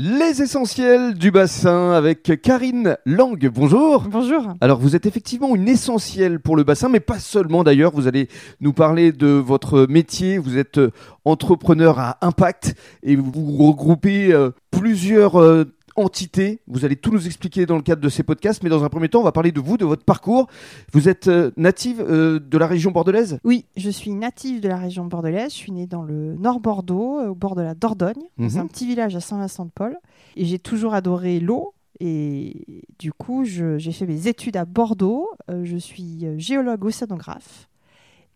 Les essentiels du bassin avec Karine Lang. Bonjour. Bonjour. Alors vous êtes effectivement une essentielle pour le bassin, mais pas seulement d'ailleurs. Vous allez nous parler de votre métier. Vous êtes euh, entrepreneur à impact et vous regroupez euh, plusieurs entités. Vous allez tout nous expliquer dans le cadre de ces podcasts, mais dans un premier temps, on va parler de vous, de votre parcours. Vous êtes euh, native euh, de la région bordelaise? Oui, je suis native de la région bordelaise. Je suis née dans le nord Bordeaux, euh, au bord de la Dordogne. Mhm. C'est un petit village à Saint-Vincent-de-Paul. Et j'ai toujours adoré l'eau. Et du coup, j'ai fait mes études à Bordeaux. Euh, je suis géologue océanographe.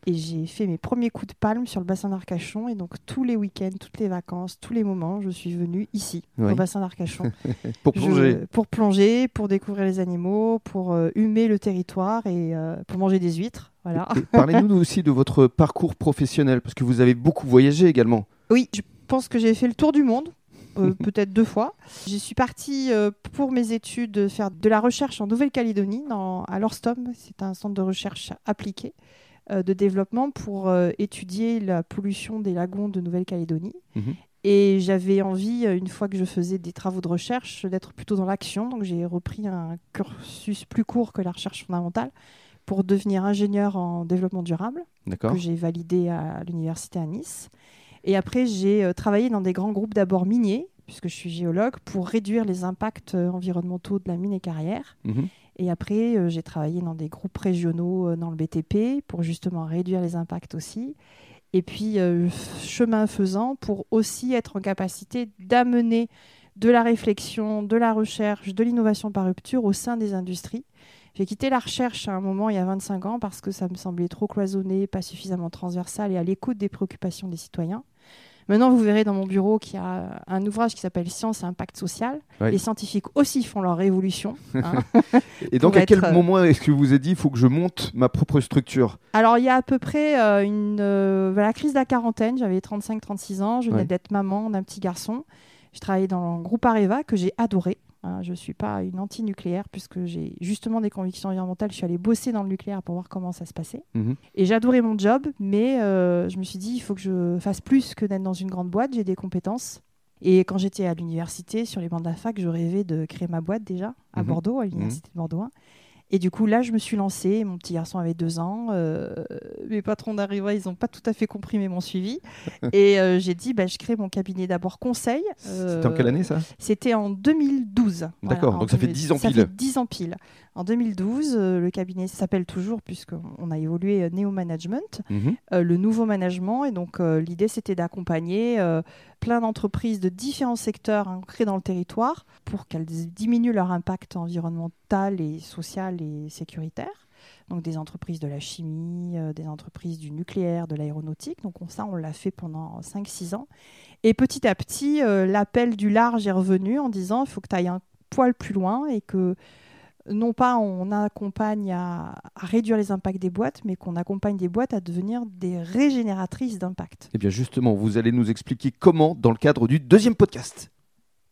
Et j'ai fait mes premiers coups de palme sur le bassin d'Arcachon. Et donc, tous les week-ends, toutes les vacances, tous les moments, je suis venue ici, Oui. au bassin d'Arcachon. pour Je- plonger. pour plonger, pour découvrir les animaux, pour euh, humer le territoire et euh, pour manger des huîtres. Voilà. Parlez-nous aussi de votre parcours professionnel, parce que vous avez beaucoup voyagé également. Oui, je pense que j'ai fait le tour du monde. euh, peut-être deux fois. J'y suis partie euh, pour mes études faire de la recherche en Nouvelle-Calédonie, à l'Orstom. C'est un centre de recherche appliqué euh, de développement pour euh, étudier la pollution des lagons de Nouvelle-Calédonie. Mhm. Et j'avais envie, euh, une fois que je faisais des travaux de recherche, d'être plutôt dans l'action. Donc j'ai repris un cursus plus court que la recherche fondamentale pour devenir ingénieur en développement durable que j'ai validé à l'université à Nice. Et après, j'ai euh, travaillé dans des grands groupes d'abord miniers, puisque je suis géologue, pour réduire les impacts euh, environnementaux de la mine et carrière. Mhm. Et après, euh, j'ai travaillé dans des groupes régionaux euh, dans le BTP pour justement réduire les impacts aussi. Et puis, euh, chemin faisant, pour aussi être en capacité d'amener de la réflexion, de la recherche, de l'innovation par rupture au sein des industries. J'ai quitté la recherche à un moment, il y a 25 ans, parce que ça me semblait trop cloisonné, pas suffisamment transversal et à l'écoute des préoccupations des citoyens. Maintenant, vous verrez dans mon bureau qu'il y a un ouvrage qui s'appelle Science et impact social. Oui. Les scientifiques aussi font leur révolution. hein. Et donc, à quel euh, moment est-ce que vous vous êtes dit, il faut que je monte ma propre structure? Alors, il y a à peu près euh, une, euh, la crise de la quarantaine. J'avais 35-36 ans. Je venais d'être maman d'un petit garçon. Je travaillais dans le groupe Areva que j'ai adoré. Hein. je ne suis pas une anti-nucléaire puisque j'ai justement des convictions environnementales. Je suis allée bosser dans le nucléaire pour voir comment ça se passait. Mhm. Et j'adorais mon job, mais euh, je me suis dit, il faut que je fasse plus que d'être dans une grande boîte. J'ai des compétences. Et quand j'étais à l'université, sur les bancs de la fac, je rêvais de créer ma boîte déjà, à Mhm. Bordeaux, à l'université de Bordeaux 1. Et du coup, là, je me suis lancée. Mon petit garçon avait deux ans. euh, mes patrons d'Arriva, ils n'ont pas tout à fait compris, mais m'ont suivi. et euh, j'ai dit, bah, je crée mon cabinet d'abord conseil. C'était en quelle année ça? C'était en 2012. D'accord, donc ça fait 2000 10 ans Ça pile. fait 10 ans pile. En 2012, euh, le cabinet s'appelle toujours, puisqu'on a évolué Neo Management, Mhm. le nouveau management. Et donc, l'idée, c'était d'accompagner plein d'entreprises de différents secteurs ancrés dans le territoire pour qu'elles diminuent leur impact environnemental et social et sécuritaire. Donc, des entreprises de la chimie, euh, des entreprises du nucléaire, de l'aéronautique. Donc, on- ça, on l'a fait pendant 5-6 ans. Et petit à petit, euh, l'appel du large est revenu en disant il faut que tu ailles un poil plus loin et que non pas on accompagne à, à réduire les impacts des boîtes, mais qu'on accompagne des boîtes à devenir des régénératrices d'impact. Eh bien justement, vous allez nous expliquer comment dans le cadre du deuxième podcast.